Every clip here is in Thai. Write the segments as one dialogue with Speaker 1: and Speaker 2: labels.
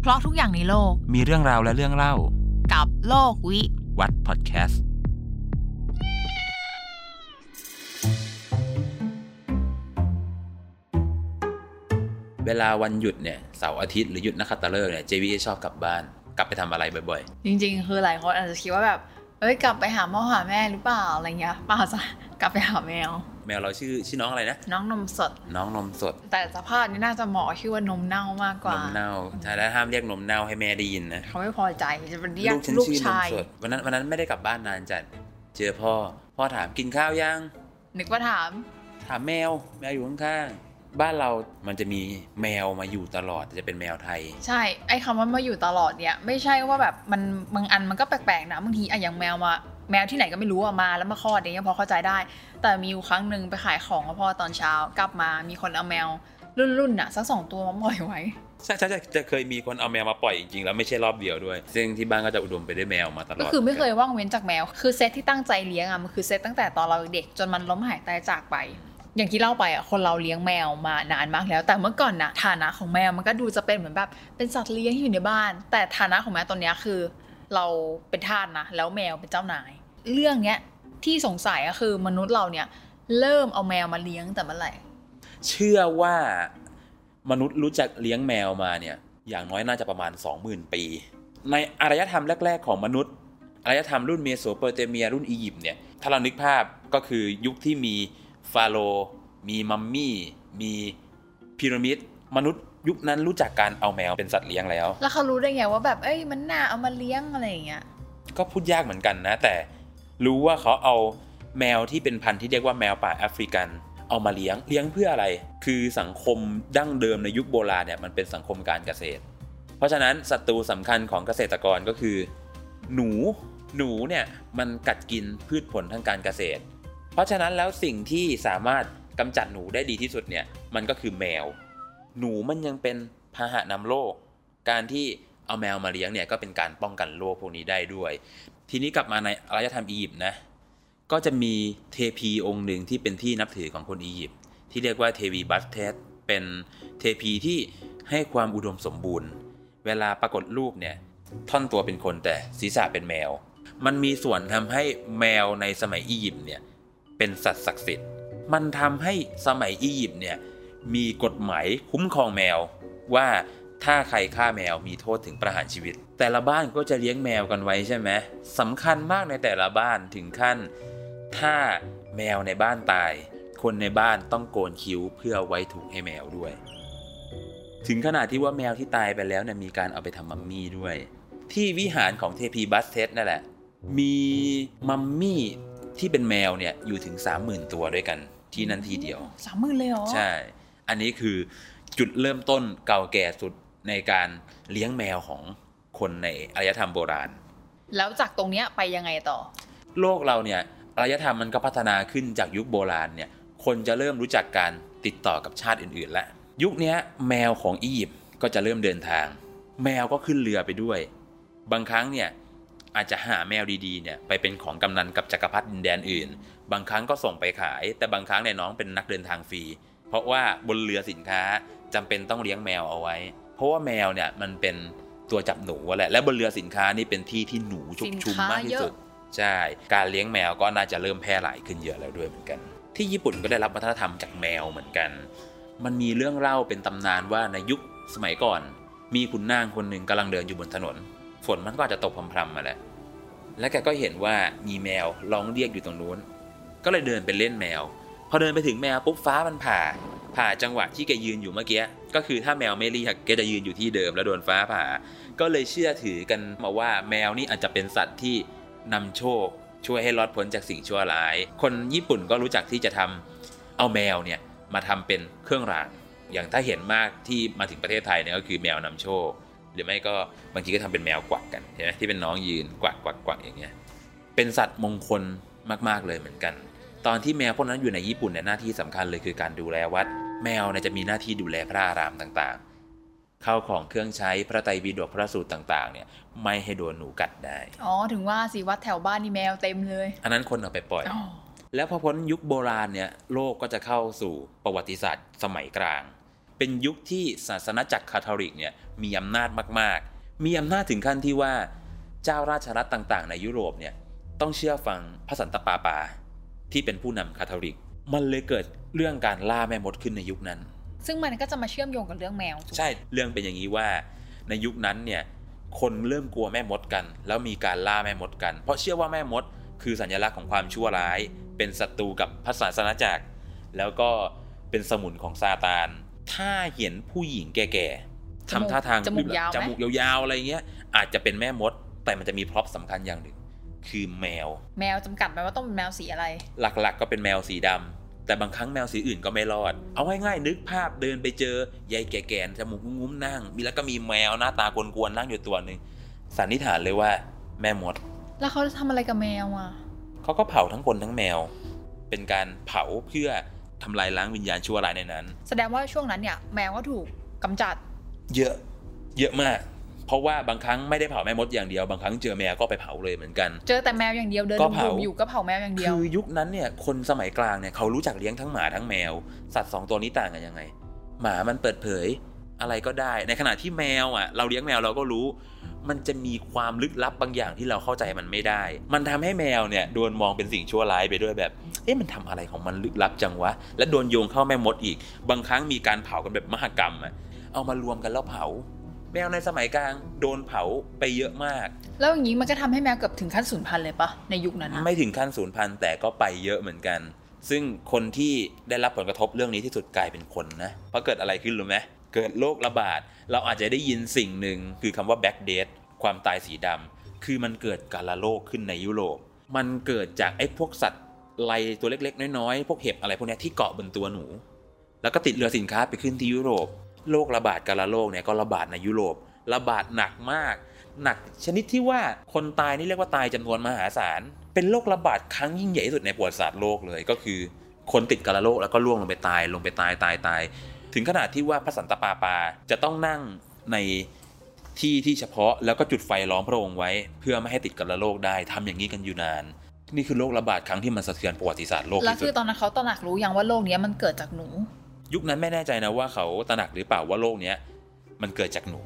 Speaker 1: เพราะทุกอย่างในโลก
Speaker 2: มีเรื่องราวและเรื่องเล่า
Speaker 1: กับโลกวิ
Speaker 2: วัดพอดแคสต์เวลาวันหยุดเนี่ยเสาร์อาทิตย์หรือหยุดนักขัตฤกษ์เนี่ยเจวีชอบกลับบ้าน กลับไปทำอะไรบ่อย
Speaker 1: จริงๆ คือหลายคนอาจจะคิดว่าแบบเอ้ยกลับไปหาพ่อหาแม่หรือเปล่าอะไรเงี้ยเปล่าจ้ะกลับไปหาแมว
Speaker 2: ๆ แมวเราชื่อชื่อน้องอะไรนะ
Speaker 1: น้องนมสด
Speaker 2: น้องนมสด
Speaker 1: แต่สภาพนี้น่าจะเหมาะชื่อว่านมเน่ามากก
Speaker 2: น
Speaker 1: ว่า
Speaker 2: มเน่าใช่แล้วห้ามเรียกนมเน่าให้แม่ได้ยินนะ
Speaker 1: เขาไม่พอใจจะเป็นเรียก
Speaker 2: ลูกฉัน
Speaker 1: ลูก
Speaker 2: ชื่อนม
Speaker 1: ชาย
Speaker 2: สดวันนั้นวันนั้นไม่ได้กลับบ้านนานจัดเจอพ่อพ่อถามกินข้าวยัง
Speaker 1: นึกว่าถาม
Speaker 2: ถามแมวแมวอยู่ข้างๆบ้านเรามันจะมีแมวมาอยู่ตลอดจะเป็นแมวไทย
Speaker 1: ใช่ไอ้คำว่ามาอยู่ตลอดเนี่ย ไม่ใช่ว่าแบบมันบางอันมันก็แปลกๆนะบางทีอะอย่างแมวมา แมวที่ไหนก็ไม่รู้อะมาแล้วมาคลอดอย่างเงี้ยพอเข้าใจได้ แต่มีอยู่ครั้งหนึ่งไปขายของกับพ่อตอนเช้า กลับมามีคนเอาแมวรุ่นๆน่ะสักสองตัวมาปล่อยไว้
Speaker 2: ใช่ใช่ใช่จะเคยมีคนเอาแมวมาปล่อยจริงๆแล้วไม่ใช่รอบเดียวด้วย ซึ่งที่บ้านก็จะอุดมไปด้วยแมวมาตลอด
Speaker 1: ก็คือไม่เคยว่างเว้นจากแมว คือเซตที่ตั้งใจเลี้ยงอะมันคือเซตตั้งแต่ตอนเราเด็กจนมันล้มหายตายจากไป อย่างที่เล่าไปอะคนเราเลี้ยงแมวมานานมากแล้ว แต่เมื่อก่อนนะฐานะของแมวมันก็ดูจะเป็นเหมือนแบบเป็นสัตว์เลี้ยงที่อยู่ในบ้าน แต่ฐานะของแมวตอนเนี้ยคือ เราเป็นทาสนะแล้วแมวเป็นเจ้านาย เรื่องเนี้ยที่สงสัยก็คือมนุษย์เราเนี่ยเริ่มเอาแมวมาเลี้ยงแต่เมื่อไหร่
Speaker 2: เชื่อว่ามนุษย์รู้จักเลี้ยงแมวมาเนี่ยอย่างน้อยน่าจะประมาณ 20,000 ปี ในอารยธรรมแรก ๆ ของมนุษย์อารยธรรมรุ่นเมโสโปเตเมียรุ่นอียิปต์เนี่ยถ้าเรานึกภาพก็คือยุคที่มีฟาโรมีมัมมี่ มีพีระมิดมนุษย์ยุคนั้นรู้จักการเอาแมวเป็นสัตว์เลี้ยงแล้ว
Speaker 1: แล้วเขารู้ได้ไงว่าแบบเอ้ยมันน่าเอามาเลี้ยงอะไรอย่างเงี้ย
Speaker 2: ก็พูดยากเหมือนกันนะ แต่ รู้ว่าเขาเอาแมวที่เป็นพันธุ์ที่เรียกว่าแมวป่าแอฟริกัน เอามาเลี้ยงเลี้ยงเพื่ออะไร คือสังคมดั้งเดิมในยุคโบราณเนี่ยมันเป็นสังคมการเกษตร เพราะฉะนั้นศัตรูสำคัญของเกษตรกรก็คือ หนูหนูเนี่ยมันกัดกินพืชผลทางการเกษตร เพราะฉะนั้นแล้วสิ่งที่สามารถกำจัดหนูได้ดีที่สุดเนี่ยมันก็คือแมว หนูมันยังเป็นพาหะนำโรคการที่ เอาแมวมาเลี้ยงเนี่ยก็เป็นการป้องกันโรคพวกนี้ได้ด้วย ทีนี้กลับมาในอารยธรรมอียิปต์นะก็จะมีเทพีองค์หนึ่งที่เป็นที่นับถือของคนอียิปต์ที่เรียกว่าเทวีบัสเตตเป็นเทพีที่ให้ความอุดมสมบูรณ์ เวลาปรากฏรูปเนี่ยท่อนตัวเป็นคนแต่ศีรษะเป็นแมว มันมีส่วนทำให้แมวในสมัยอียิปต์เนี่ยเป็นสัตว์ศักดิ์สิทธิ์ มันทำให้สมัยอียิปต์เนี่ยมีกฎหมายคุ้มครองแมวว่า ถ้าใครฆ่าแมวมีโทษถึงประหารชีวิต แต่ละบ้านก็จะเลี้ยงแมวกันไว้ใช่ไหมสำคัญมากในแต่ละบ้านถึงขั้น ถ้าแมวในบ้านตาย คนในบ้านต้องโกนคิ้วเพื่อไว้ถูกให้แมวด้วย ถึงขนาดที่ว่าแมวที่ตายไปแล้วเนี่ยมีการเอาไปทำมัมมี่ด้วย ที่วิหารของเทพีบัสเทสนั่นแหละ มีมัมมี่ที่เป็นแมวเนี่ยอยู่ถึง 30,000 ตัวด้วยกันที่นั่นทีเดียว
Speaker 1: สามหมื่นเลยเหรอ
Speaker 2: ใช่ อันนี้คือจุดเริ่มต้นเก่าแก่สุด ในการเลี้ยงแมวของคนในอารยธรรมโบราณ
Speaker 1: แล้วจากตรงเนี้ยไปยังไงต่อ
Speaker 2: โลกเราเนี่ยอารยธรรมมันก็พัฒนาขึ้นจากยุคโบราณเนี่ยคนจะเริ่มรู้จักการติดต่อกับชาติอื่นๆแล้วยุคเนี้ยแมวของอียิปต์ก็จะเริ่มเดินทาง แมวก็ขึ้นเรือไปด้วย บางครั้งเนี่ยอาจจะหาแมวดีๆเนี่ยไปเป็นของกำนันกับจักรพรรดิดินแดนอื่น บางครั้งก็ส่งไปขาย แต่บางครั้งเนี่ยน้องเป็นนักเดินทางฟรี เพราะว่าบนเรือสินค้าจำเป็นต้องเลี้ยงแมวเอาไว้ เพราะว่าแมวเนี่ยมันเป็นตัวจับหนูแหละและบนเรือสินค้านี่เป็นที่ที่หนูชุกชุมมากที่สุดใช่การเลี้ยงแมวก็น่าจะเริ่มแพร่หลายขึ้นเยอะแล้วด้วยเหมือนกัน ที่ญี่ปุ่นก็ได้รับวัฒนธรรมจากแมวเหมือนกัน มันมีเรื่องเล่าเป็นตำนานว่าในยุคสมัยก่อน มีขุนนางคนหนึ่งกำลังเดินอยู่บนถนน ฝนมันก็อาจจะตกพรำๆมาแหละแล้วแกก็เห็นว่ามีแมวร้องเรียกอยู่ตรงนู้น ก็เลยเดินไปเล่นแมว พอเดินไปถึงแมวปุ๊บฟ้ามันผ่า ผ่าจังหวะที่แกยืนอยู่เมื่อกี้ก็คือถ้าแมวไม่เรียกแกจะยืนอยู่ที่เดิมแล้วโดนฟ้าผ่า ก็เลยเชื่อถือกันมาว่าแมวนี่อาจจะเป็นสัตว์ที่นำโชคช่วยให้รอดพ้นจากสิ่งชั่วร้าย คนญี่ปุ่นก็รู้จักที่จะทำเอาแมวเนี่ยมาทำเป็นเครื่องรางอย่างถ้าเห็นมากที่มาถึงประเทศไทยเนี่ยก็คือแมวนำโชค หรือไม่ก็บางทีก็ทำเป็นแมวกวักกันใช่ไหมที่เป็นน้องยืนกวักกวักกวักอย่างเงี้ยเป็นสัตว์มงคลมากๆเลยเหมือนกัน ตอนที่แมวพวกนั้นอยู่ในญี่ปุ่นเนี่ยหน้าที่สำคัญเลยคือการดูแลวัด แมวเนี่ยจะมีหน้าที่ดูแลพระอารามต่างๆ เข้าของเครื่องใช้พระไตรปิฎกพระสูตรต่างๆ เนี่ย ไม่ให้โดนหนูกัดได้
Speaker 1: อ๋อ ถึงว่าสิวัดแถวบ้านนี่แมวเต็มเลย
Speaker 2: อันนั้นคนเอาไปปล่อย
Speaker 1: อ๋อ
Speaker 2: แล้วพอพ้นยุคโบราณเนี่ยโลกก็จะเข้าสู่ประวัติศาสตร์สมัยกลาง เป็นยุคที่ศาสนาจักรคาทอลิกเนี่ยมีอำนาจมากๆ มีอำนาจถึงขั้นที่ว่าเจ้าราชรัฐต่างๆ ในยุโรปเนี่ยต้องเชื่อฟังพระสันตะปาปาที่เป็นผู้นำคาทอลิก มันเลยเกิดเรื่องการล่าแม่มดขึ้นในยุคนั้น
Speaker 1: ซึ่งมันก็จะมาเชื่อมโยงกับเรื่องแมวถูกไหม
Speaker 2: ใช่เรื่องเป็นอย่างนี้ว่าในยุคนั้นเนี่ยคนเริ่มกลัวแม่มดกัน แล้วมีการล่าแม่มดกัน เพราะเชื่อว่าแม่มดคือสัญลักษณ์ของความชั่วร้าย เป็นศัตรูกับพระศาสนาจักร แล้วก็เป็นสมุนของซาตาน ถ้าเห็นผู้หญิงแก่ๆทำท่าทาง
Speaker 1: จมูกยาวไหม
Speaker 2: จมูกยาวๆอะไรเงี้ย อาจจะเป็นแม่มด แต่มันจะมีพร็อพสำคัญอย่างหนึ่ง คือแมว
Speaker 1: แมวจำกัดไหมว่าต้องเป็นแมวสีอะไร
Speaker 2: หลักๆ ก็เป็นแมวสีดำ แต่บางครั้งแมวสีอื่นก็ไม่รอด เอาง่ายๆนึกภาพเดินไปเจอยายแก่ๆจมูกงุ้มๆนั่ง มีแล้วก็มีแมวหน้าตากวนๆนั่งอยู่ตัวหนึ่งสันนิษฐานเลยว่าแม่มด
Speaker 1: แล้วเขาจะทำอะไรกับแมวอะ
Speaker 2: เขาก็เผาทั้งคนทั้งแมว เป็นการเผาเพื่อทำลายล้างวิญญาณชั่วร้ายในนั้น
Speaker 1: แสดงว่าช่วงนั้นเนี่ย แมวก็ถูกกำจัด
Speaker 2: เยอะ เยอะมาก เพราะว่าบางครั้งไม่ได้เผาแม่มดอย่างเดียวบางครั้งเจอแมวก็ไปเผาเลยเหมือนกัน
Speaker 1: เจอแต่แมวอย่างเดียวเดิน
Speaker 2: ก็
Speaker 1: ลุ
Speaker 2: เผา
Speaker 1: มๆอยู่ก็เผาแมวอย่างเดียว
Speaker 2: คือยุคนั้นเนี่ยคนสมัยกลางเนี่ยเขารู้จักเลี้ยงทั้งหมาทั้งแมว สัตว์สองตัวนี้ต่างกันยังไง หมามันเปิดเผยอะไรก็ได้ ในขณะที่แมวอะ เราเลี้ยงแมวเราก็รู้ มันจะมีความลึกลับบางอย่างที่เราเข้าใจมันไม่ได้ มันทำให้แมวเนี่ยโดนมองเป็นสิ่งชั่วร้ายไปด้วยแบบ เอ๊ะมันทำอะไรของมันลึกลับจังวะ และโดนโยงเข้าแม่มดอีก บางครั้งมีการเผากันแบบมหกรรมอะ เอามารวมกันแล้วเผา แมวในสมัยกลางโดนเผาไปเยอะมาก
Speaker 1: แล้วอย่างนี้มันก็ทำให้แมวเกือบถึงขั้นสูญพันธุ์เลยปะในยุคนั้นอะ
Speaker 2: ไม่ถึงขั้นศูนย์พันแต่ก็ไปเยอะเหมือนกัน ซึ่งคนที่ได้รับผลกระทบเรื่องนี้ที่สุดกลายเป็นคนนะเพราะเกิดอะไรขึ้นรู้ไหมเกิดโรคระบาด เราอาจจะได้ยินสิ่งหนึ่งคือคำว่า back death ความตายสีดำคือมันเกิดกาลาโรคขึ้นในยุโรป มันเกิดจากไอ้พวกสัตว์ไลตัวเล็กๆ น้อยๆ พวกเห็บอะไรพวกเนี้ยที่เกาะบนตัวหนู แล้วก็ติดเรือสินค้าไปขึ้นที่ยุโรป โรคระบาดกาลาโรคเนี่ยก็ระบาดในยุโรประบาดหนักมาก หนักชนิดที่ว่าคนตายนี่เรียกว่าตายจำนวนมหาศาล เป็นโรคระบาดครั้งยิ่งใหญ่ที่สุดในประวัติศาสตร์โลกเลยก็คือ คนติดกาลาโรคแล้วก็ล่วงลงไปตายลงไปตายตายตาย ถึงขนาดที่ว่าพระสันตะปาปาจะต้องนั่งในที่ที่เฉพาะแล้วก็จุดไฟล้อมพระองค์ไว้ เพื่อไม่ให้ติดกาลาโรคได้ทำอย่างนี้กันอยู่นาน นี่คือโรคระบาดครั้งที่มันสะเทือนประวัติศาสตร์โลก
Speaker 1: แล้ว
Speaker 2: ที่สุ
Speaker 1: คือตอนนั้นเขาตระหนักรู้ยังว่าโรคนี้มันเกิดจากหนู
Speaker 2: ยุคนั้นไม่แน่ใจนะว่าเขาตระหนักหรือเปล่าว่าโรคเนี้ยมันเกิดจากหนู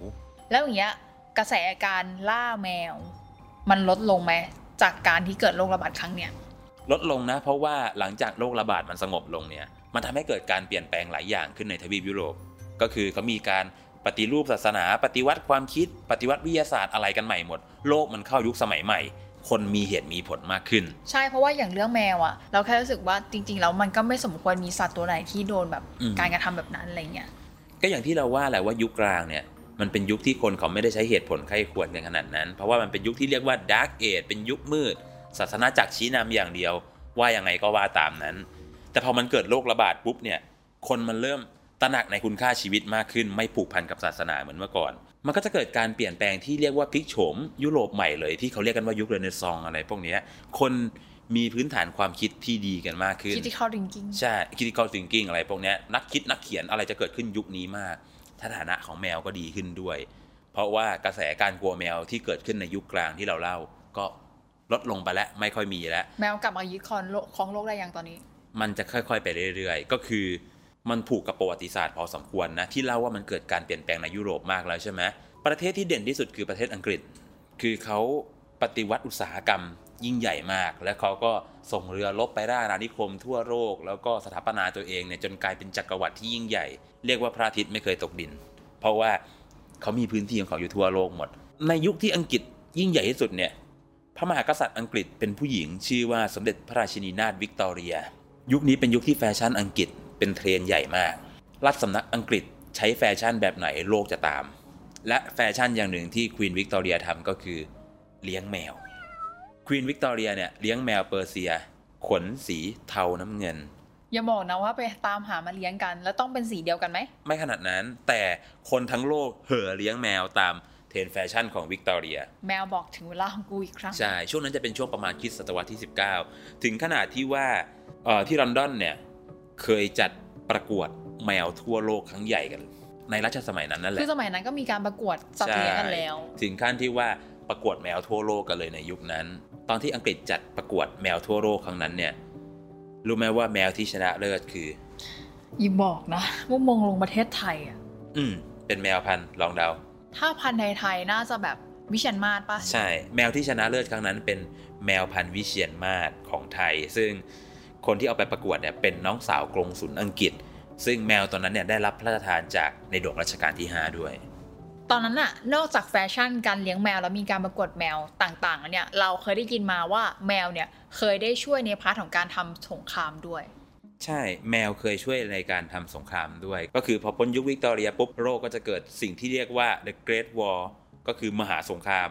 Speaker 1: แล้วอย่างเงี้ยกระแสการล่าแมว มันลดลงไหมจากการที่เกิดโรคระบาดครั้งเนี้ย
Speaker 2: ลดลงนะ เพราะว่าหลังจากโรคระบาดมันสงบลงเนี่ย มันทำให้เกิดการเปลี่ยนแปลงหลายอย่างขึ้นในทวีปยุโรป ก็คือเขามีการปฏิรูปศาสนา ปฏิวัติความคิด ปฏิวัติวิทยาศาสตร์อะไรกันใหม่หมด โลกมันเข้ายุคสมัยใหม่ คนมีเหตุมีผลมากขึ้น
Speaker 1: ใช่เพราะว่าอย่างเรื่องแมวอะเราแค่รู้สึกว่าจริง ๆ แล้วมันก็ไม่สมควรมีสัตว์ตัวไหนที่โดนแบบ
Speaker 2: อืม
Speaker 1: การกระทำแบบนั้นอะไรเงี้ย
Speaker 2: ก็อย่างที่เราว่าแหละว่ายุคกลางเนี่ยมันเป็นยุคที่คนเขาไม่ได้ใช้เหตุผลใคร่ควรกันขนาดนั้น เพราะว่ามันเป็นยุคที่เรียกว่า Dark Age เป็นยุคมืด ศาสนจักรชี้นำอย่างเดียว ว่ายังไงก็ว่าตามนั้น แต่พอมันเกิดโรคระบาดปุ๊บเนี่ยคนมันเริ่มตระหนักในคุณค่าชีวิตมากขึ้น ไม่ผูกพันกับศาสนาเหมือนเมื่อก่อน มันก็จะเกิดการเปลี่ยนแปลงที่เรียกว่าพลิกโฉมยุโรปใหม่เลยที่เขาเรียกกันว่ายุคเรเนซองส์อะไรพวกเนี้ยคนมีพื้นฐานความคิดที่ดีกันมากขึ้น
Speaker 1: critical thinking
Speaker 2: ใช่ critical thinking อะไรพวกเนี้ยนักคิดนักเขียนอะไรจะเกิดขึ้นยุคนี้มากสถานะของแมวก็ดีขึ้นด้วย เพราะว่ากระแสการกลัวแมวที่เกิดขึ้นในยุคกลางที่เราเล่า ก็ลดลงไปแล้วไม่ค่อยมีแล้ว
Speaker 1: แมวกลับมายึดครองโลกของโลกได้ยังตอนนี้
Speaker 2: มันจะค่อยๆไปเรื่อย ๆ ก็คือ มันผูกกับประวัติศาสตร์พอสมควรนะที่เล่าว่ามันเกิดการเปลี่ยนแปลงในยุโรปมากแล้วใช่ไหมประเทศที่เด่นที่สุดคือประเทศอังกฤษ คือเขาปฏิวัติอุตสาหกรรมยิ่งใหญ่มาก และเขาก็ส่งเรือรบไปล่าอาณานิคมทั่วโลกแล้วก็สถาปนาตัวเองเนี่ยจนกลายเป็นจักรวรรดิที่ยิ่งใหญ่ เรียกว่าพระอาทิตย์ไม่เคยตกดิน เพราะว่าเขามีพื้นที่ของเขาอยู่ทั่วโลกหมด ในยุคที่อังกฤษยิ่งใหญ่ที่สุดเนี่ยพระมหากษัตริย์อังกฤษเป็นผู้หญิง ชื่อว่าสมเด็จพระราชินีนาถวิกตอเรีย ยุคนี้เป็นยุคที่แฟชั่นอังกฤษ เป็นเทรนด์ใหญ่มาก ราชสำนักอังกฤษใช้แฟชั่นแบบไหนโลกจะตาม และแฟชั่นอย่างหนึ่งที่ควีนวิกตอเรียทำก็คือ เลี้ยงแมวควีนวิกตอเรียเนี่ยเลี้ยงแมวเปอร์เซีย ขนสีเทาน้ำเงิน
Speaker 1: อย่าบอกนะว่าไปตามหามาเลี้ยงกัน แล้วต้องเป็นสีเดียวกันไหม
Speaker 2: ไม่ขนาดนั้น แต่คนทั้งโลกเห่อเลี้ยงแมวตามเทรนด์แฟชั่นของวิกตอเรีย
Speaker 1: แมวบอกถึงเวลาของกูอีกครั้ง
Speaker 2: ใช่ ช่วงนั้นจะเป็นช่วงประมาณคริสต์ศตวรรษที่ 19 ถึงขนาดที่ว่าเอ่อที่ลอนดอนเนี่ย เคยจัดประกวดแมวทั่วโลกครั้งใหญ่กัน ในรัชสมัยนั้นนั่นแห
Speaker 1: คือ
Speaker 2: ละ
Speaker 1: สมัยนั้นก็มีการประกวดสัตว์เลี้ยงกันแล้ว
Speaker 2: ถึงขั้นที่ว่าประกวดแมวทั่วโลกกันเลยในยุคนั้น ตอนที่อังกฤษจัดประกวดแมวทั่วโลกครั้งนั้นเนี่ยรู้ไหมว่าแมวที่ชนะเลิศคือ
Speaker 1: อย่าบอกนะว่ามงลงประเทศไทยอะ
Speaker 2: อืมเป็นแมวพันธุ์ลองเดา
Speaker 1: ถ้าพันธุ์ไทยๆน่าจะแบบวิเชียนมาศปะ
Speaker 2: ใช่ แมวที่ชนะเลิศครั้งนั้นเป็นแมวพันธุ์วิเชียนมาศของไทย ซึ่ง คนที่เอาไปประกวดเนี่ยเป็นน้องสาวกงสุลอังกฤษ ซึ่งแมวตัวนั้นเนี่ยได้รับพระราชทานจากในหลวงรัชกาลที่ 5 ด้วย
Speaker 1: ตอนนั้นอะนอกจากแฟชั่นการเลี้ยงแมวแล้วมีการประกวดแมวต่างๆแล้วเนี่ยเราเคยได้ยินมาว่าแมวเนี่ยเคยได้ช่วยใน part ของการทำสงครามด้วย
Speaker 2: ใช่ แมวเคยช่วยในการทำสงครามด้วย ก็คือพอพ้นยุควิกตอเรียปุ๊บโลกก็จะเกิดสิ่งที่เรียกว่า the Great War ก็คือมหาสงคราม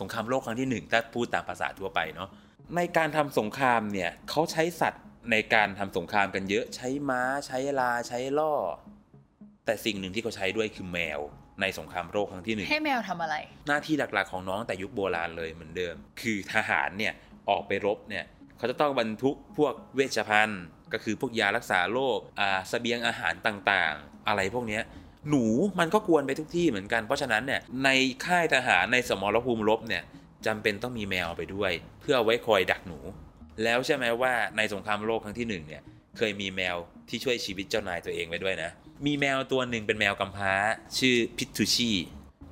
Speaker 2: สงครามโลกครั้งที่หนึ่งถ้าพูดตามภาษาทั่วไปเนาะ ในการทำสงครามเนี่ยเขาใช้สัตว์ในการทำสงครามกันเยอะใช้ม้าใช้ลาใช้ล่อ แต่สิ่งหนึ่งที่เขาใช้ด้วยคือแมวในสงครามโลกครั้งที่หนึ่ง
Speaker 1: ให้แมวทำอะไร
Speaker 2: หน้าที่หลักๆของน้องแต่ยุคโบราณเลยเหมือนเดิม คือทหารเนี่ยออกไปรบเนี่ยเขาจะต้องบรรทุกพวกเวชภัณฑ์ ก็คือพวกยารักษาโรคอ่าเสบียงอาหารต่างๆ อะไรพวกเนี้ยหนูมันก็กวนไปทุกที่เหมือนกัน เพราะฉะนั้นเนี่ยในค่ายทหารในสมรภูมิรบเนี่ย จำเป็นต้องมีแมวไปด้วย เพื่อไว้คอยดักหนู แล้วใช่ไหมว่าในสงครามโลกครั้งที่หนึ่งเนี่ยเคยมีแมวที่ช่วยชีวิตเจ้านายตัวเองไว้ด้วยนะ มีแมวตัวหนึ่งเป็นแมวกำพร้า ชื่อพิทูชี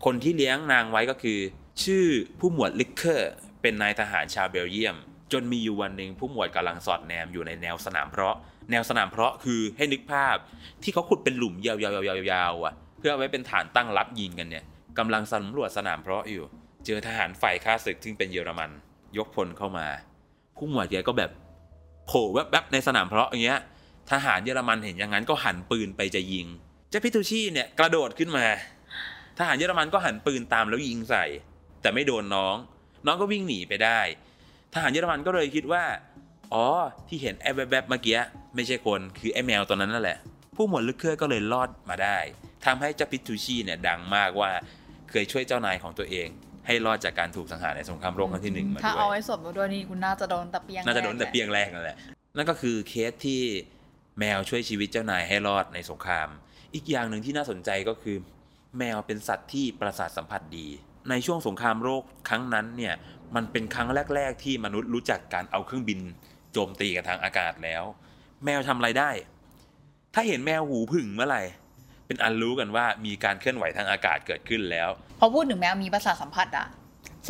Speaker 2: คนที่เลี้ยงนางไว้ก็คือ ชื่อผู้หมวดลิกเคอร์ เป็นนายทหารชาวเบลเยียม จนมีอยู่วันหนึ่งผู้หมวดกำลังสอดแนมอยู่ในแนวสนามเพลาะ แนวสนามเพลาะคือให้นึกภาพ ที่เขาขุดเป็นหลุมยาวๆๆๆๆอะเพื่อไว้เป็นฐานตั้งรับยิงกันเนี่ยกำลังสำรวจสนามเพาะอยู่ เจอทหารฝ่ายข้าศึกซึ่งเป็นเยอรมัน ยกพลเข้ามา ผู้หมวดแกก็แบบโผล่แวบๆในสนามเพาะอย่างเงี้ย ทหารเยอรมันเห็นอย่างนั้นก็หันปืนไปจะยิง เจ้าพิทูชี่เนี่ยกระโดดขึ้นมา ทหารเยอรมันก็หันปืนตามแล้วยิงใส่ แต่ไม่โดนน้อง น้องก็วิ่งหนีไปได้ ทหารเยอรมันก็เลยคิดว่า อ๋อ ที่เห็นไอ้แวบๆเมื่อกี้ไม่ใช่คนคือไอ้แมวตัวนั้นนั่นแหละ ผู้หมวดลึกเครือก็เลยรอดมาได้ทำให้เจ้าพิทูชี่เนี่ยดังมากว่าเคยช่วยเจ้านายของตัวเอง ให้รอดจากการถูกสังหารในสงครามโลกครั้งที่หนึ่งมา
Speaker 1: ถ้า
Speaker 2: ด้ว
Speaker 1: เอา
Speaker 2: ย
Speaker 1: ไว้สดมาด้วยนี่คุณน่าจะโดนตะเปียง
Speaker 2: น่าจะโดนแต่
Speaker 1: รก
Speaker 2: เปียงแรกนั่นแหละนั่นก็คือเคสที่แมวช่วยชีวิตเจ้านายให้รอดในสงคราม อีกอย่างหนึ่งที่น่าสนใจก็คือ แมวเป็นสัตว์ที่ประสาทสัมผัสดี ในช่วงสงครามโลกครั้งนั้นเนี่ยมันเป็นครั้งแรก ๆ ที่มนุษย์รู้จักการเอาเครื่องบินโจมตีกับทางอากาศแล้ว แมวทำอะไรได้ ถ้าเห็นแมวหูผึ่งเมื่อไหร่เป็นอันรู้กันว่ามีการเคลื่อนไหวทางอากาศเกิดขึ้นแล้ว
Speaker 1: พอพูดถึงแมวมีประสาทสัมผัสอะ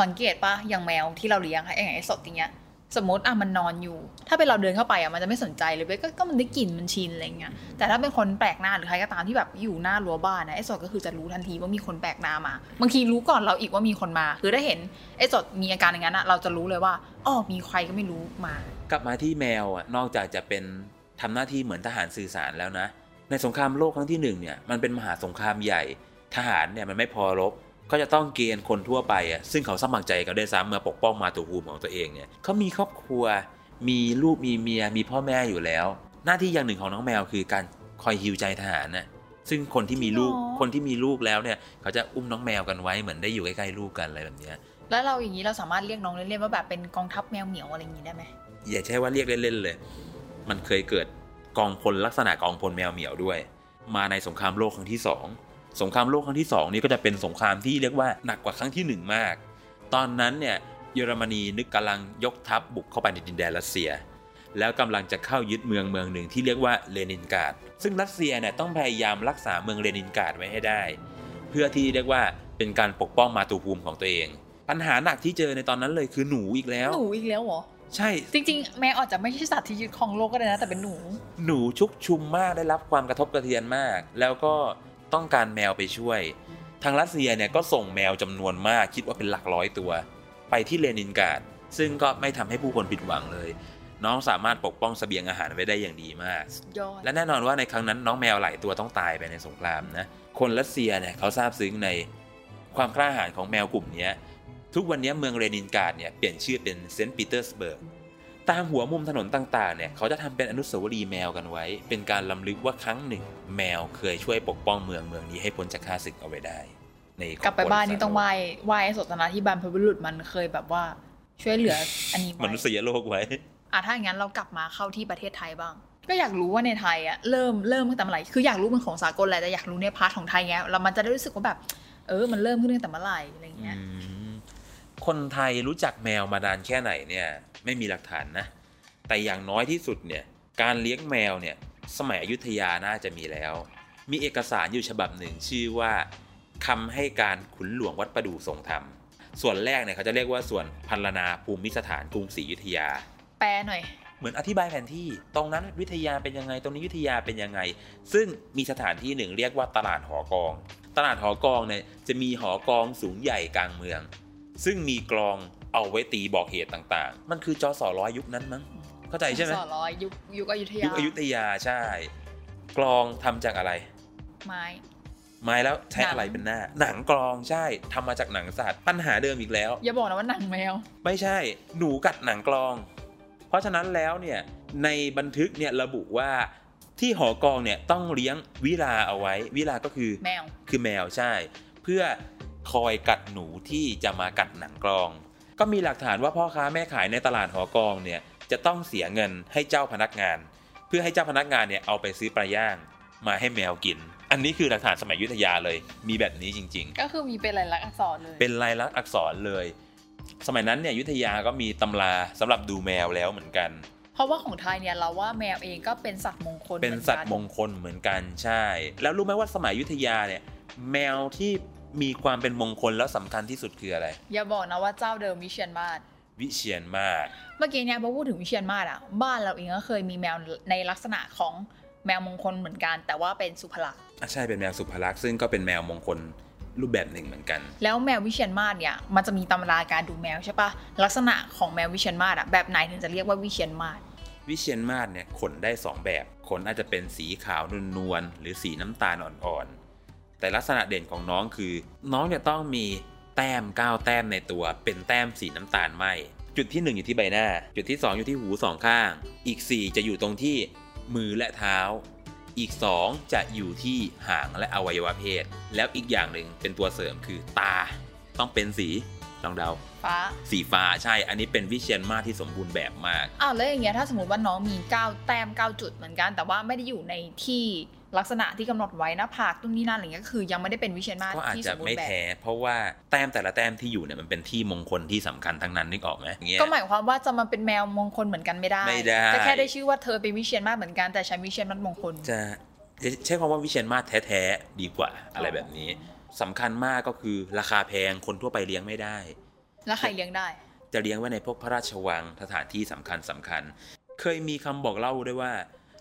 Speaker 1: สังเกตปะอย่างแมวที่เราเลี้ยงอะอย่างไอ้สดอย่างเงี้ยสมมติอะมันนอนอยู่ ถ้าเป็นเราเดินเข้าไปอะมันจะไม่สนใจเลยเว้ยก็ก็มันได้กลิ่นมันชินอะไรเงี้ยแต่ถ้าเป็นคนแปลกหน้าหรือใครก็ตามที่แบบอยู่หน้ารั้วบ้านนะไอ้สดก็คือจะรู้ทันทีว่ามีคนแปลกหน้ามาบางทีรู้ก่อนเราอีกว่ามีคนมาคือถ้าเห็นไอ้สดมีอาการอย่างนั้นอะเราจะรู้เลยว่าอ๋อมีใครก็ไม่รู้มา
Speaker 2: กลับมาที่แมวอะนอกจากจะเป็นทำหน้าที่เหมือนทหารสื่อสารแล้วนะ ในสงครามโลกครั้งที่หนึ่งเนี่ยมันเป็นมหาสงครามใหญ่ทหารเนี่ยมันไม่พอรบ ก็จะต้องเกณฑ์คนทั่วไปอะซึ่งเขาสมัครใจกันได้วยซ้ำมาปกป้องมาตุภูมิของตัวเองเนี่ยเขามีครอบครัว มีลูกมีเมียมีพ่อแม่อยู่แล้ว หน้าที่อย่างหนึ่งของน้องแมวคือการคอยฮิวใจทหารน่ะซึ่งคนที่มีลูก
Speaker 1: อ๋อ
Speaker 2: คนที่มีลูกแล้วเนี่ย เขาจะอุ้มน้องแมวกันไว้เหมือนได้อยู่ใกล้ๆลูกกันอะไรแบบเนี้ย
Speaker 1: แล้วเราอย่างนี้เราสามารถเรียกน้องเล่นๆว่าแบบเป็นกองทัพแมวเหมียวอะไรอย่างนี้ได้ไหม
Speaker 2: อย่าใช้ว่าเรียกเล่นๆเลย มันเคยเกิดกองพลลักษณะกองพลแมวเหมียวด้วย มาในสงครามโลกครั้งที่สอง สงครามโลกครั้งที่สองนี่ก็จะเป็นสงครามที่เรียกว่าหนักกว่าครั้งที่หนึ่งมาก ตอนนั้นเนี่ยเยอรมนีนึกกำลังยกทัพบุกเข้าไปในดินแดนรัสเซีย แล้วกำลังจะเข้ายึดเมืองเมืองหนึ่งที่เรียกว่าเลนินกราดซึ่งรัสเซียเนี่ยต้องพยายามรักษาเมืองเลนินกราดไว้ให้ได้ เพื่อที่เรียกว่าเป็นการปกป้องมาตุภูมิของตัวเอง ปัญหาหนักที่เจอในตอนนั้นเลยคือหนูอีกแล้ว
Speaker 1: หนูอีกแล้วเหรอ
Speaker 2: ใช่
Speaker 1: จริงๆ แมวอาจจะไม่ใช่สัตว์ที่ยึดครองโลกก็ได้นะ แต่เป็นหนู
Speaker 2: หนูชุกชุมมากได้รับความกระทบกระเทือนมาก แล้วก็ ต้องการแมวไปช่วย ทางรัสเซียเนี่ยก็ส่งแมวจำนวนมากคิดว่าเป็นหลักร้อยตัว ไปที่เลนินกราดซึ่งก็ไม่ทำให้ผู้คนผิดหวังเลย น้องสามารถปกป้องเสบียงอาหารไว้ได้อย่างดีมาก
Speaker 1: ยอด
Speaker 2: และแน่นอนว่าในครั้งนั้นน้องแมวหลายตัวต้องตายไปในสงครามนะคนรัสเซียเนี่ยเขาซาบซึ้งในความกล้าหาญของแมวกลุ่มเนี้ยทุกวันนี้เมืองเลนินกราดเนี่ยเปลี่ยนชื่อเป็นเซนต์ปีเตอร์สเบิร์ก ตามหัวมุมถนนต่างๆ เนี่ยเขาจะทำเป็นอนุสาวรีย์แมวกันไว้ เป็นการรำลึกว่าครั้งหนึ่ง แมวเคยช่วยปกป้องเมืองเมืองนี้ให้พ้นจากข้าศึกเอาไว้ได้ใน
Speaker 1: กลับไปบ้านนี่ต้องไหว้ไหว้ไอ้สดนะที่บรรพบุรุษมันเคยแบบว่าช่วยเหลืออันนี้
Speaker 2: ม
Speaker 1: ไว้
Speaker 2: นุษยโลกไว้
Speaker 1: อะถ้าอย่างนั้นเรากลับมาเข้าที่ประเทศไทยบ้าง ก็อยากรู้ว่าในไทยอะเริ่มเริ่มตั้งแต่เมื่อไหร่คืออยากรู้มันของสากลแหละแต่อยากรู้ในพาร์ทของไทยไงแล้วมันจะได้รู้สึกว่าแบบ เออ มันเริ่มขึ้นตั้งแต่เมื่อไหร่อะไรเงี้ย
Speaker 2: อืมคนไทยรู้จักแมวมานานแค่ไหนเนี่ย ไม่มีหลักฐานนะ แต่อย่างน้อยที่สุดเนี่ยการเลี้ยงแมวเนี่ยสมัยอยุธยาน่าจะมีแล้ว มีเอกสารอยู่ฉบับหนึ่งชื่อว่าคำให้การขุนหลวงวัดประดู่ทรงธรรม ส่วนแรกเนี่ยเขาจะเรียกว่าส่วนพันลนาภูมิสถานกรุงศรีอยุธยา
Speaker 1: แปลหน่อย
Speaker 2: เหมือนอธิบายแผนที่ ตรงนั้นวิทยาเป็นยังไง ตรงนี้วิทยาเป็นยังไง ซึ่งมีสถานที่หนึ่งเรียกว่าตลาดหอกอง ตลาดหอกองเนี่ยจะมีหอกองสูงใหญ่กลางเมือง ซึ่งมีกลอง เอาไว้ตีบอกเหตุต่างๆ มันคือจอสอร้อยยุคนั้นมั้งเข้าใจใช่ไหม
Speaker 1: สอร้อยยุคยุคอยุธยา
Speaker 2: ยุคอยุธยาใช่ กลองทำจากอะไร
Speaker 1: ไม้
Speaker 2: ไม้แล้วใช้
Speaker 1: หนัง
Speaker 2: อะไรเป็นหน้า หนังกลองใช่ทำมาจากหนังสัตว์ปัญหาเดิมอีกแล้ว
Speaker 1: อย่าบอกนะว่าหนังแมว
Speaker 2: ไม่ใช่ หนูกัดหนังกลอง เพราะฉะนั้นแล้วเนี่ยในบันทึกเนี่ยระบุว่าที่หอกองเนี่ยต้องเลี้ยงวิลาเอาไว้ วิลาก็คือ
Speaker 1: แมว
Speaker 2: คือแมวใช่ เพื่อคอยกัดหนูที่จะมากัดหนังกลอง ก็มีหลักฐานว่าพ่อค้าแม่ขายในตลาดหอกองเนี่ยจะต้องเสียเงินให้เจ้าพนักงาน เพื่อให้เจ้าพนักงานเนี่ยเอาไปซื้อปลาย่างมาให้แมวกิน อันนี้คือหลักฐานสมัยอยุธยาเลย มีแบบนี้จริง ๆ
Speaker 1: ก็คือมีเป็นลายลักษณ์อักษรเลย
Speaker 2: เป็นลายลักษณ์อักษรเลย สมัยนั้นเนี่ยอยุธยาก็มีตำราสำหรับดูแมวแล้วเหมือนกัน
Speaker 1: เพราะว่าของไทยเนี่ยเราว่าแมวเองก็เป็นสัตว์มงคล
Speaker 2: เป็น
Speaker 1: หมือกั
Speaker 2: สัตว์มงคลเหมือนกันใช่ แล้วรู้ไหมว่าสมัยอยุธยาเนี่ยแมวที่ มีความเป็นมงคลแล้วสำคัญที่สุดคืออะไร
Speaker 1: อย่าบอกนะว่าเจ้าเดิมวิเชียนมาศ
Speaker 2: วิเชียนมาศ
Speaker 1: เมื่อกี้เนี่ยพอพูดถึงวิเชียนมาศอะบ้านเราเองก็เคยมีแมวในลักษณะของแมวมงคลเหมือนกัน แต่ว่าเป็นสุภลักษณ์
Speaker 2: อะใช่เป็นแมวสุภลักษณ์ซึ่งก็เป็นแมวมงคลรูปแบบหนึ่งเหมือนกัน
Speaker 1: แล้วแมววิเชียนมาศเนี่ยมันจะมีตำราการดูแมวใช่ปะลักษณะของแมววิเชียนมาศอะแบบไหนถึงจะเรียกว่าวิเชียนมาศ
Speaker 2: วิเชียนมาศเนี่ยขนได้สองแบบขนอาจจะเป็นสีขาวนวลๆหรือสีน้ำตาลอ่อนๆ แต่ลักษณะเด่นของน้องคือ น้องเนี่ยต้องมีแต้มเก้าแต้มในตัว เป็นแต้มสีน้ำตาลไหมจุดที่หนึ่งอยู่ที่ใบหน้า จุดที่สองอยู่ที่หูสองข้าง อีกสี่จะอยู่ตรงที่มือและเท้า อีกสองจะอยู่ที่หางและอวัยวะเพศ แล้วอีกอย่างหนึ่งเป็นตัวเสริมคือตา ต้องเป็นสีลองเดา
Speaker 1: ฟ้า
Speaker 2: สีฟ้าใช่ อันนี้เป็นวิเชียนมาศที่สมบูรณ์แบบมาก
Speaker 1: อ้าวแล้วอย่างเงี้ยถ้าสมมติว่าน้องมี 9 แต้ม 9 จุดเหมือนกัน แต่ว่าไม่ได้อยู่ในที่ ลักษณะที่กำหนดไว้หน้าผากตรงนี้นั่นอะไรเงี้ยก็คือ ยังไม่ได้เป็นวิเชียนมาศ
Speaker 2: ก็อาจ
Speaker 1: ที่
Speaker 2: จะ
Speaker 1: สมบูร
Speaker 2: ไม่
Speaker 1: ณ์แบบ
Speaker 2: แท้เพราะว่าแต้มแต่ละแต้มที่อยู่เนี่ยมันเป็นที่มงคลที่สำคัญทั้งนั้นนึกออกไหมอย่างเงี้ย
Speaker 1: ก็หมายความว่าจะมาเป็นแมวมงคลเหมือนกันไม่ได้
Speaker 2: ไม่ได้
Speaker 1: จะแค่ได้ชื่อว่าเธอเป็นวิเชียนมาศเหมือนกันแต่ฉันวิเชียนมาศมงคล
Speaker 2: จะใช้คำว่าวิเชียนมาศแท้ๆดีกว่าอะไรแบบนี้สำคัญมากก็คือราคาแพงคนทั่วไปเลี้ยงไม่ได้
Speaker 1: แล้วใครเลี้ยงได้
Speaker 2: จะเลี้ยงไว้ในพวกพระราชวังสถานที่สำคัญสำคัญ เคยมีคำบอกเล่าด้วยว่า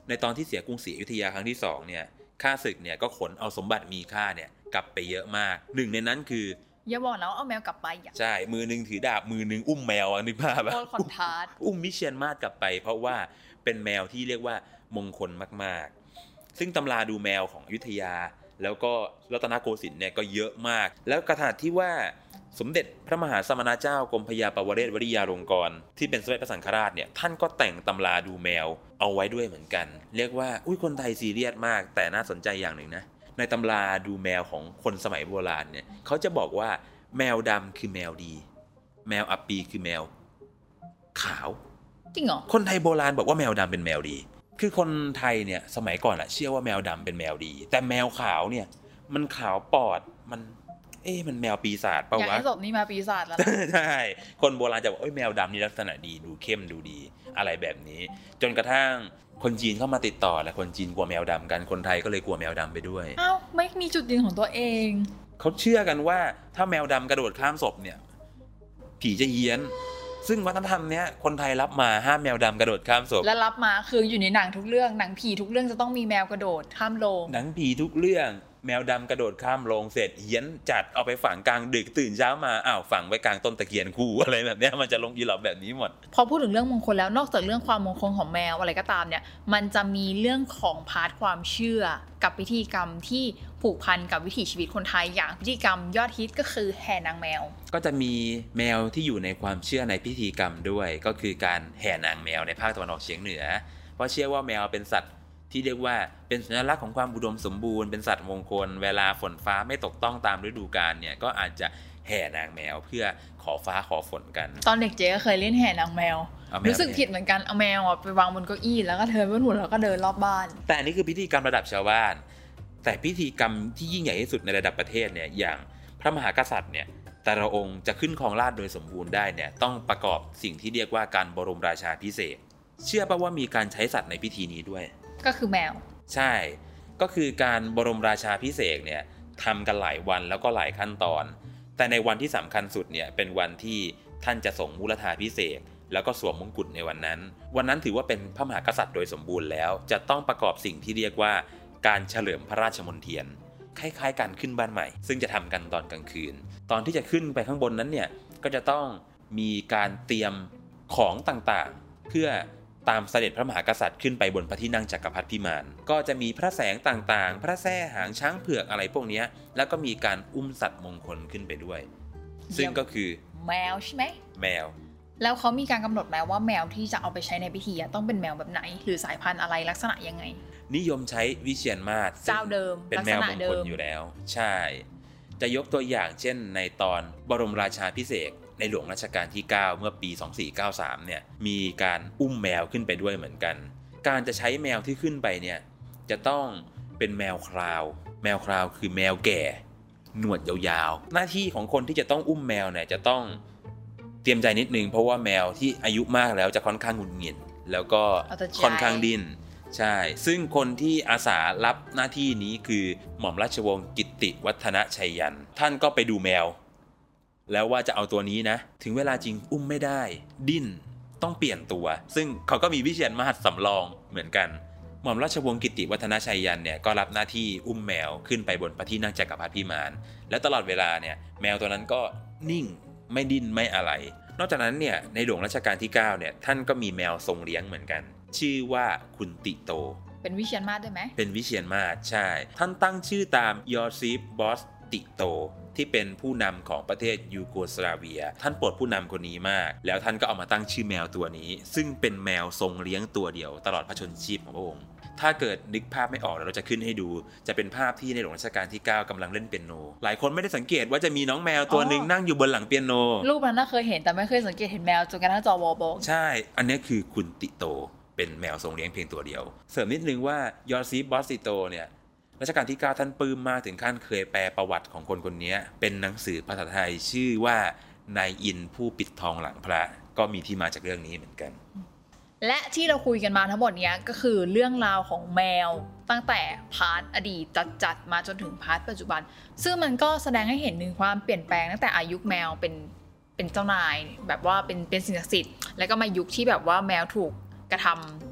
Speaker 2: ในตอนที่เสียกรุงศรีอยุธยาครั้งที่สองเนี่ยข้าศึกเนี่ยก็ขนเอาสมบัติมีค่าเนี่ยกลับไปเยอะมาก หนึ่งในนั้นคือ
Speaker 1: อย่าบอกนะว่าเอาแมวกลับไปอะ
Speaker 2: ใช่ มือหนึ่งถือดาบ มือหนึ่งอุ้มแมวอะนึกภาพปะ
Speaker 1: โคตรคอนทราสต์
Speaker 2: อุ้มมิเชียนมาศกลับไป เพราะว่าเป็นแมวที่เรียกว่ามงคลมากๆ ซึ่งตำราดูแมวของอยุธยา แล้วก็รัตนโกสินทร์เนี่ยก็เยอะมาก แล้วกระถาที่ว่า สมเด็จพระมหาสมณเจ้ากรมพยาปวเรศวริยาลงกรณ์ที่เป็นสมเด็จพระสังฆราชเนี่ยท่านก็แต่งตำราดูแมวเอาไว้ด้วยเหมือนกัน เรียกว่าอุ้ยคนไทยซีเรียสมาก แต่น่าสนใจอย่างหนึ่งนะในตำราดูแมวของคนสมัยโบราณเนี่ยเขาจะบอกว่าแมวดำคือแมวดี แมวอัปปีคือแมว ขาว
Speaker 1: จริงเหรอ
Speaker 2: คนไทยโบราณบอกว่าแมวดำเป็นแมวดี คือคนไทยเนี่ยสมัยก่อนอะเชื่อว่าแมวดำเป็นแมวดี แต่แมวขาวเนี่ยมันขาวปอดมัน เอ๊ะมันแมวปีศาจเปล่า
Speaker 1: อยาก
Speaker 2: วะ
Speaker 1: ให้ศพนี้มาปีศาจแล้วนะ
Speaker 2: ใช่คนโบราณจะบอกเอ้ยแมวดำนี่ลักษณะดีดูเข้มดูดี อะไรแบบนี้ จนกระทั่งคนจีนเข้ามาติดต่อและคนจีนกลัวแมวดำกันคนไทยก็เลยกลัวแมวดำไปด้วย
Speaker 1: อ้าวไม่มีจุดยืนของตัวเอง
Speaker 2: เขาเชื่อกันว่าถ้าแมวดำกระโดดข้ามศพเนี่ย ผีจะเฮี้ยน ซึ่งวัฒนธรรมเนี้ยคนไทยรับมาห้ามแมวดำกระโดดข้ามศพ
Speaker 1: และรับมาคืออยู่ในหนังทุกเรื่องหนังผีทุกเรื่องจะต้องมีแมวกระโดดข้ามโลง
Speaker 2: หนังผีทุกเรื่อง แมวดำกระโดดข้ามโลงเสร็จเฮี้ยนจัดเอาไปฝังกลางดึกตื่นเช้ามาอ้าวฝังไว้กลางต้นตะเคียนคู่อะไรแบบเนี้ยมันจะลงอีหรอบแบบนี้หมด
Speaker 1: พอพูดถึงเรื่องมงคลแล้วนอกจากเรื่องความมงคลของแมวอะไรก็ตามเนี่ย มันจะมีเรื่องของ part ความเชื่อ กับพิธีกรรมที่ผูกพันกับวิถีชีวิตคนไทยอย่างพิธีกรรมยอดฮิตก็คือแห่นางแมว
Speaker 2: ก็จะมีแมวที่อยู่ในความเชื่อในพิธีกรรมด้วย ก็คือการแห่นางแมวในภาคตะวันออกเฉียงเหนือ เพราะเชื่อว่าแมวเป็นสัตว์ ที่เรียกว่าเป็นสัญลักษณ์ของความอุดมสมบูรณ์เป็นสัตว์มงคล เวลาฝนฟ้าไม่ตกต้องตามฤดูกาลเนี่ยก็อาจจะแห่นางแมวเพื่อขอฟ้าขอฝนกัน
Speaker 1: ตอนเด็กเจ๊ก็เคยเล่นแห่นางแมว
Speaker 2: เอาแมว
Speaker 1: รู้สึกผิดเหมือนกันเอาแมวอะไปวางบนเก้าอี้แล้วก็เทินบนหัวแล้วก็เดินรอบบ้าน
Speaker 2: แต่อันนี้คือพิธีกรรมระดับชาวบ้าน แต่พิธีกรรมที่ยิ่งใหญ่ที่สุดในระดับประเทศเนี่ยอย่างพระมหากษัตริย์เนี่ยแต่ละองค์จะขึ้นครองราชย์โดยสมบูรณ์ได้เนี่ยต้องประกอบสิ่งที่เรียกว่าการบรมราชาพิเศษกเชื่อป่ะว่ามีการใช้สัตว์ในพิธีนี้ด้วย
Speaker 1: ก็คือแมว
Speaker 2: ใช่ ก็คือการบรมราชาพิเศษเนี่ยทำกันหลายวันแล้วก็หลายขั้นตอน แต่ในวันที่สำคัญสุดเนี่ยเป็นวันที่ท่านจะส่งมุลธาพิเศษแล้วก็สวมมงกุฎในวันนั้น วันนั้นถือว่าเป็นพระมหากษัตริย์โดยสมบูรณ์แล้ว จะต้องประกอบสิ่งที่เรียกว่าการเฉลิมพระราชมนเทียนคล้ายๆการขึ้นบ้านใหม่ ซึ่งจะทำกันตอนกลางคืน ตอนที่จะขึ้นไปข้างบนนั้นเนี่ยก็จะต้องมีการเตรียมของต่างๆ เพื่อ ตามเสด็จพระมหากษัตริย์ขึ้นไปบนพระที่นั่งจักรพรรดิพิมานก็จะมีพระแสงต่างๆ พระแท่หางช้างเผือกอะไรพวกเนี้ยแล้วก็มีการอุ้มสัตว์มงคลขึ้นไปด้วย ซึ่งก็คือ
Speaker 1: แมวใช่ไหม
Speaker 2: แมว
Speaker 1: แล้วเขามีการกำหนดไหมว่าแมวที่จะเอาไปใช้ในพิธีอะต้องเป็นแมวแบบไหน หรือสายพันธุ์อะไรลักษณะยังไง
Speaker 2: นิยมใช้วิเชียนมาศซึ่ง
Speaker 1: เจ้าเดิม
Speaker 2: เป็น
Speaker 1: ลัก
Speaker 2: แม
Speaker 1: ษ
Speaker 2: ว
Speaker 1: ณะ
Speaker 2: มง
Speaker 1: เดิ
Speaker 2: คล
Speaker 1: ม
Speaker 2: อยู่แล้ว ใช่ จะยกตัวอย่างเช่น ในตอนบรมราชาพิเศษก ในหลวงรัชกาลที่ 9 เมื่อปี 2493 เนี่ยมีการอุ้มแมวขึ้นไปด้วยเหมือนกัน การจะใช้แมวที่ขึ้นไปเนี่ยจะต้องเป็นแมวคราว แมวคราวคือแมวแก่ หนวดยาวๆ หน้าที่ของคนที่จะต้องอุ้มแมวเนี่ยจะต้องเตรียมใจนิดนึง เพราะว่าแมวที่อายุมากแล้วจะค่อนข้างหงุดหงิดแล้วก็
Speaker 1: เอาแต่ใจ
Speaker 2: ค่อนข้างดิ้นใช่ ซึ่งคนที่อาสารับหน้าที่นี้คือหม่อมราชวงศ์กิตติวัฒนชัยยัน ท่านก็ไปดูแมว แล้วว่าจะเอาตัวนี้นะ ถึงเวลาจริงอุ้มไม่ได้ ดิ้นต้องเปลี่ยนตัว ซึ่งเขาก็มีวิเชียนมหัศสำรองเหมือนกัน หม่อมราชวงศ์กิตติวัฒนชัยยันเนี่ยก็รับหน้าที่อุ้มแมวขึ้นไปบนพระที่นั่งจักรพรรดิพิมาน และตลอดเวลาเนี่ยแมวตัวนั้นก็นิ่งไม่ดิ้นไม่อะไร นอกจากนั้นเนี่ยในหลวงรัชกาลที่9เนี่ยท่านก็มีแมวทรงเลี้ยงเหมือนกัน ชื่อว่าคุณติโต
Speaker 1: เป็นวิเชียนมาศด้วยไหม
Speaker 2: เป็นวิเชียนมาศใช่ ท่านตั้งชื่อตามยอซีปบรอซติโต ที่เป็นผู้นำของประเทศยูโกสลาเวีย ท่านโปรดผู้นำคนนี้มาก แล้วท่านก็เอามาตั้งชื่อแมวตัวนี้ ซึ่งเป็นแมวทรงเลี้ยงตัวเดียว ตลอดพระชนชีพของพระองค์ถ้าเกิดนึกภาพไม่ออกเดี๋ยวเราจะขึ้นให้ดู จะเป็นภาพที่ในหลวงรัชกาลที่ 9กำลังเล่นเปียโน หลายคนไม่ได้สังเกตว่าจะมีน้องแมวตัวหนึ่งนั่งอยู่บนหลังเปียโน
Speaker 1: รูปนั้นน่าเคยเห็นแต่ไม่เคยสังเกตเห็นแมวจนกระทั่งจอวอลบอก
Speaker 2: ใช่ อันนี้คือคุณติโต เป็นแมวทรงเลี้ยงเพียงตัวเดียว เสริมนิดนึงว่ายอซีปบรอซติโตเนี่ย รัชกาลที่9ท่านปลื้มมากถึงขั้นเคยแปลประวัติของคนคนนี้เป็นหนังสือภาษาไทยชื่อว่านายอินทร์ผู้ปิดทองหลังพระ ก็มีที่มาจากเรื่องนี้เหมือนกัน
Speaker 1: และที่เราคุยกันมาทั้งหมดนี้ก็คือเรื่องราวของแมวตั้งแต่ part อดีตจัดมาจนถึง part ปัจจุบัน ซึ่งมันก็แสดงให้เห็นถึงความเปลี่ยนแปลงตั้งแต่อายุแมวเป็นเป็นเจ้านาย แบบว่าเป็นเป็นสิ่งศักดิ์สิทธิ์แล้วก็มายุคที่แบบว่าแมวถูกกระท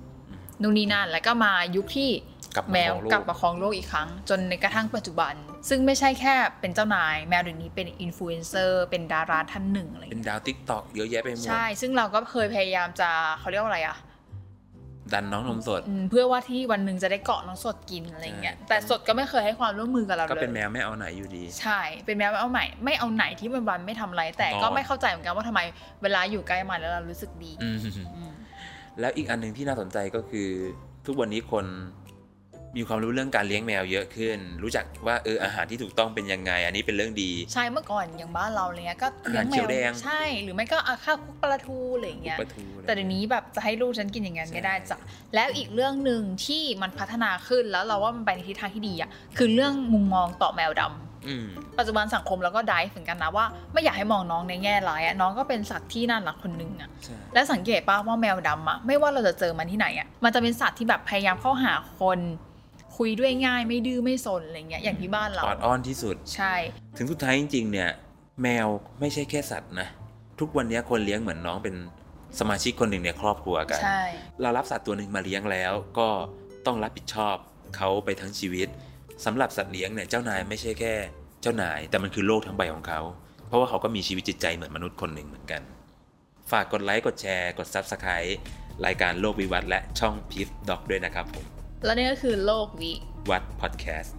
Speaker 1: ำนู่นนี่นั่นแล้วก็มายุคที่
Speaker 2: กลับมา
Speaker 1: แมว
Speaker 2: ครองโลก
Speaker 1: กลับมาครองโลกอีกครั้ง จนในกระทั่งปัจจุบัน ซึ่งไม่ใช่แค่เป็นเจ้านาย แมวเดี๋ยวนี้เป็นอินฟลูเอนเซอร์เป็นดาราท่านหนึ่งอะไรอย่าง
Speaker 2: เป็น
Speaker 1: เงี้ย
Speaker 2: ดาวติ๊กตอกเยอะแยะไปหมด
Speaker 1: ใช่ ซึ่งเราก็เคยพยายามจะเขาเรียกว่าอะไรอะ
Speaker 2: ดันน้องนมสด
Speaker 1: อืมเพื่อว่าที่วันหนึ่งจะได้เกาะน้องสดกินอะไรเงี้ย
Speaker 2: ใช่
Speaker 1: แต่สดก็ไม่เคยให้ความร่วมมือกับเราเลย
Speaker 2: ก็เป็นแมวไม่เอาไหนอยู่ดี
Speaker 1: ใช่ เป็นแมวไม่เอาไหนไม่เอาไหนที่มันวันไม่ทำอะไร แต่ก็
Speaker 2: นอน
Speaker 1: ไม่เข้าใจเหมือนกันว่าทำไมเวลาอยู่ใกล้มันแล้วเรารู้สึกดี
Speaker 2: อืม
Speaker 1: อืม
Speaker 2: แล้วอีกอันหนึ่งที่น่าสนใจก็คือ ทุกวันนี้คน มีความรู้เรื่องการเลี้ยงแมวเยอะขึ้น รู้จักว่าเอออาหารที่ถูกต้องเป็นยังไง อันนี้เป็นเรื่องดี
Speaker 1: ใช่เมื่อก่อนอย่างบ้านเราอะไรเงี้ยก็เลี้ยง
Speaker 2: อาหาร
Speaker 1: แม
Speaker 2: เขียว
Speaker 1: ว
Speaker 2: แดง
Speaker 1: ใช่หรือไม่ก็เอาข้าวคลุกปลาทูอะไรเงี้ย
Speaker 2: ปลาทูอะไร
Speaker 1: แต่เดี๋ยวนี้แบบจะให้ลูกฉันกินอย่างนั้นไม่ได้
Speaker 2: ใช่
Speaker 1: จ้ะแล้วอีกเรื่องหนึ่งที่มันพัฒนาขึ้นแล้วเราว่ามันไปในทิศทางที่ดีอะคือเรื่องมุมมองต่อแมวดำ
Speaker 2: อืม
Speaker 1: ปัจจุบันสังคมเราก็ได้เหมือนกันนะว่าไม่อยากให้มองน้องในแง่ร้ายอะน้องก็เป็นสัตว์ที่น่ารักคนหนึ่งอะ
Speaker 2: ใช่
Speaker 1: และสังเกตป่ะว่าแมวดำอะไม่ว่าเราจะเจอมันที่ไหนอะมันจะเป็นสัตว์ที่แบบพยายามเข้าหาคน คุยด้วยง่ายไม่ดื้อไม่สนอะไรเงี้ยอย่างที่บ้านเรา
Speaker 2: ออดอ้อนที่สุด
Speaker 1: ใช่
Speaker 2: ถึงสุดท้ายจริงๆ เนี่ย แมวไม่ใช่แค่สัตว์นะ ทุกวันนี้คนเลี้ยงเหมือนน้องเป็นสมาชิกคนหนึ่งในครอบครัวกัน
Speaker 1: ใช่
Speaker 2: เรารับสัตว์ตัวหนึ่งมาเลี้ยงแล้วก็ต้องรับผิดชอบเขาไปทั้งชีวิตสำหรับสัตว์เลี้ยงเนี่ยเจ้านายไม่ใช่แค่ เจ้านายแต่มันคือโลกทั้งใบของเขา เพราะว่าเขาก็มีชีวิตจิตใจเหมือนมนุษย์คนหนึ่งเหมือนกัน ฝากกดไลค์กดแชร์ กด Subscribe รายการโลกวิวัฒน์และช่องพีฟด็อกด้วยนะครับผม
Speaker 1: และนี่ก็คือโลกวิ
Speaker 2: วัดพอดแคสต์